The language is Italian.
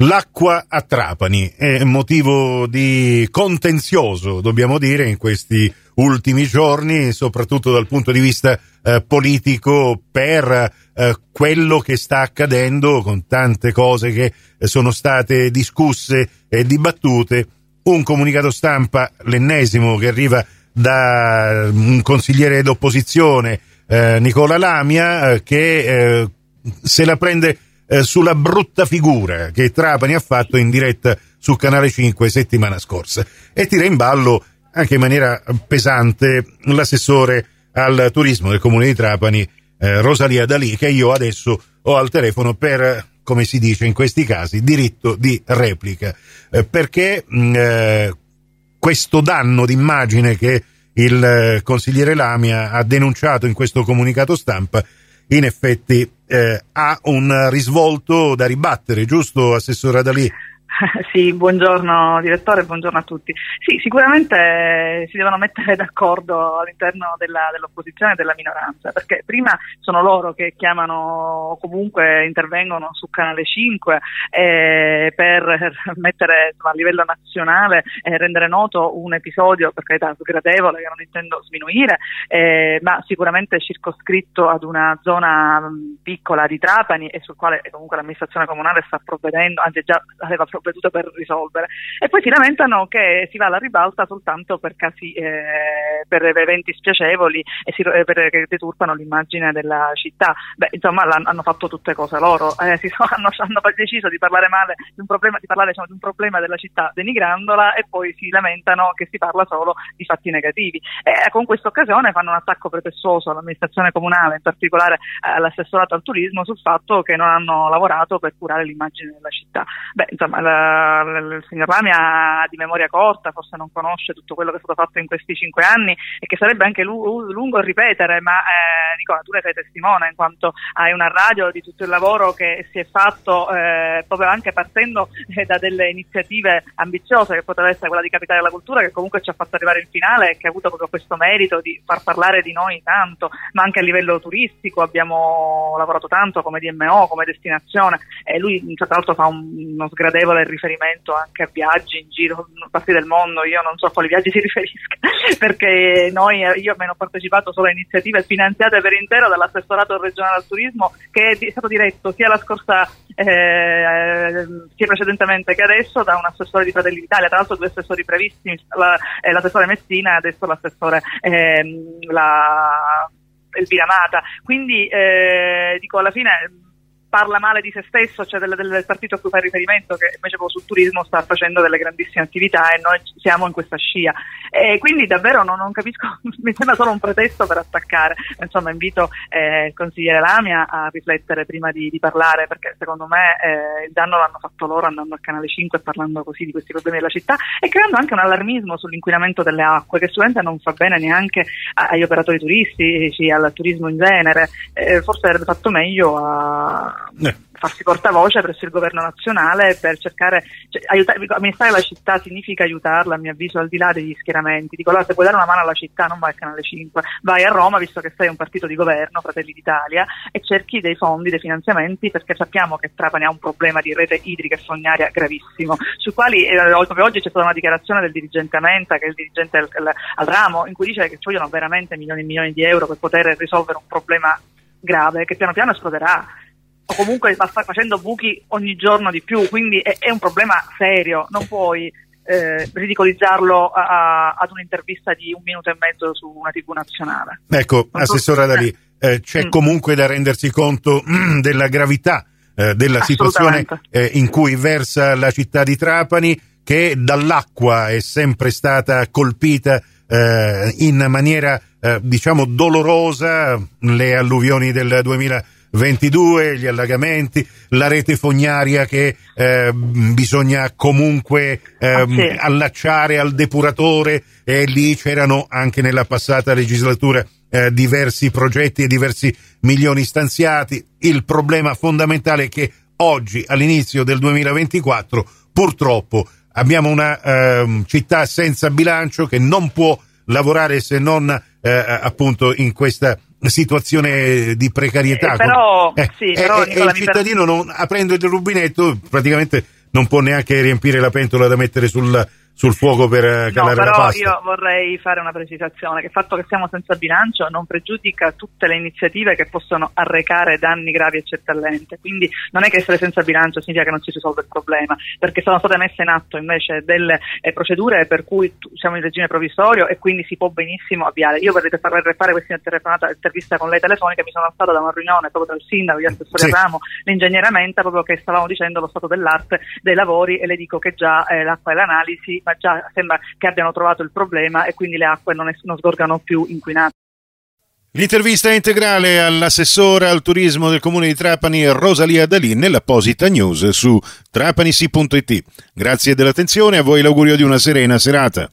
L'acqua a Trapani è motivo di contenzioso, dobbiamo dire, in questi ultimi giorni, soprattutto dal punto di vista eh, politico, per eh, quello che sta accadendo con tante cose che eh, sono state discusse e dibattute. Un comunicato stampa, l'ennesimo, che arriva da un consigliere d'opposizione, eh, Nicola Lamia, eh, che se la prende eh, sulla brutta figura che Trapani ha fatto in diretta su Canale 5 settimana scorsa. E tira in ballo anche in maniera pesante l'assessore al turismo del comune di Trapani, eh, Rosalia Dalì, che io adesso ho al telefono per, come si dice in questi casi, diritto di replica, eh, perché mh, mm, eh, questo danno d'immagine che il eh, consigliere Lamia ha denunciato in questo comunicato stampa in effetti eh, ha un risvolto da ribattere, giusto Assessora Dalì? Sì, buongiorno direttore, buongiorno a tutti. Sì, sicuramente si devono mettere d'accordo all'interno della, dell'opposizione e della minoranza, perché prima sono loro che chiamano o comunque intervengono su Canale 5 eh, per mettere a livello nazionale eh, rendere noto un episodio, per carità, sgradevole, che non intendo sminuire, eh, ma sicuramente circoscritto ad una zona piccola di Trapani e sul quale comunque l'amministrazione comunale sta provvedendo, anzi già aveva provveduto provveduto per risolvere. E poi si lamentano che si va alla ribalta soltanto per casi, eh, per eventi spiacevoli e si, eh, per, che deturpano l'immagine della città. Beh, insomma, hanno fatto tutte cose loro, eh, sono, hanno, hanno, deciso di parlare male di un problema, di, parlare, diciamo, di un problema della città denigrandola e poi si lamentano che si parla solo di fatti negativi. E con questa occasione fanno un attacco pretestuoso all'amministrazione comunale, in particolare all'assessorato al turismo, sul fatto che non hanno lavorato per curare l'immagine della città. Beh, insomma, il signor Rami ha di memoria corta, forse non conosce tutto quello che è stato fatto in questi cinque anni e che sarebbe anche lungo ripetere, ma eh, Nicola tu ne sei testimone in quanto hai una radio di tutto il lavoro che si è fatto eh, proprio anche partendo eh, da delle iniziative ambiziose che poteva essere quella di Capitale della Cultura che comunque ci ha fatto arrivare in finale e che ha avuto proprio questo merito di far parlare di noi tanto, ma anche a livello turistico abbiamo lavorato tanto come DMO, come destinazione e lui tra l'altro fa un, uno sgradevole riferimento anche a viaggi in giro in parti del mondo, io non so a quali viaggi si riferisca, perché noi, io almeno ho partecipato solo a iniziative finanziate per intero dall'assessorato regionale al turismo che è stato diretto sia la scorsa eh, sia precedentemente che adesso da un assessore di Fratelli d'Italia, tra l'altro due assessori previssimi, la, eh, l'assessore Messina e adesso l'assessore eh, la, Elvira Mata. Quindi eh, dico alla fine parla male di se stesso, cioè del, del, partito a cui fa riferimento, che invece sul turismo sta facendo delle grandissime attività e noi siamo in questa scia. E quindi davvero non, non capisco, mi sembra solo un pretesto per attaccare. Insomma, invito eh, il consigliere Lamia a riflettere prima di, di parlare, perché secondo me eh, il danno l'hanno fatto loro andando a Canale 5 e parlando così di questi problemi della città e creando anche un allarmismo sull'inquinamento delle acque, che sicuramente non fa bene neanche agli operatori turistici, al turismo in genere. Eh, forse avrebbe fatto meglio a eh. farsi portavoce presso il governo nazionale per cercare, cioè, aiutare, amministrare la città significa aiutarla a mio avviso al di là degli schieramenti, dico allora se puoi dare una mano alla città non vai al canale 5, vai a Roma visto che sei un partito di governo, Fratelli d'Italia e cerchi dei fondi, dei finanziamenti perché sappiamo che Trapani ha un problema di rete idrica e fognaria gravissimo, sui quali eh, oggi c'è stata una dichiarazione del dirigente Amenta che è il dirigente al, al, al ramo in cui dice che ci vogliono veramente milioni e milioni di euro per poter risolvere un problema grave che piano piano esploderà o comunque facendo buchi ogni giorno di più, quindi è, è un problema serio, non puoi eh, ridicolizzarlo a, a, ad un'intervista di un minuto e mezzo su una tv nazionale. Ecco, non Assessora so, Dalì, eh, c'è mm. comunque da rendersi conto mm, della gravità eh, della situazione eh, in cui versa la città di Trapani, che dall'acqua è sempre stata colpita eh, in maniera, eh, diciamo, dolorosa, le alluvioni del 2000 22, gli allagamenti, la rete fognaria che eh, bisogna comunque eh, allacciare al depuratore e lì c'erano anche nella passata legislatura eh, diversi progetti e diversi milioni stanziati. Il problema fondamentale è che oggi, all'inizio del 2024, purtroppo abbiamo una ehm, città senza bilancio che non può lavorare se non eh, appunto in questa situazione di precarietà. Eh, però, eh, sì, però eh, il cittadino non, aprendo il rubinetto praticamente non può neanche riempire la pentola da mettere sul, sul fuoco per eh, calare no, la pasta. io vorrei fare una precisazione, che il fatto che siamo senza bilancio non pregiudica tutte le iniziative che possono arrecare danni gravi e certamente, quindi non è che essere senza bilancio significa che non si risolve il problema, perché sono state messe in atto invece delle eh, procedure per cui siamo in regime provvisorio e quindi si può benissimo avviare. Io per, per fare questa intervista con lei telefonica mi sono alzata da una riunione proprio tra il sindaco, gli assessori sì. Ramo, l'ingegnere Menta, proprio che stavamo dicendo lo stato dell'arte dei lavori e le dico che già eh, l'acqua e l'analisi ma già sembra che abbiano trovato il problema e quindi le acque non, es- non sgorgano più inquinate. L'intervista integrale all'assessore al turismo del comune di Trapani Rosalia Dalì nell'apposita news su trapanisi.it. Grazie dell'attenzione, a voi l'augurio di una serena serata.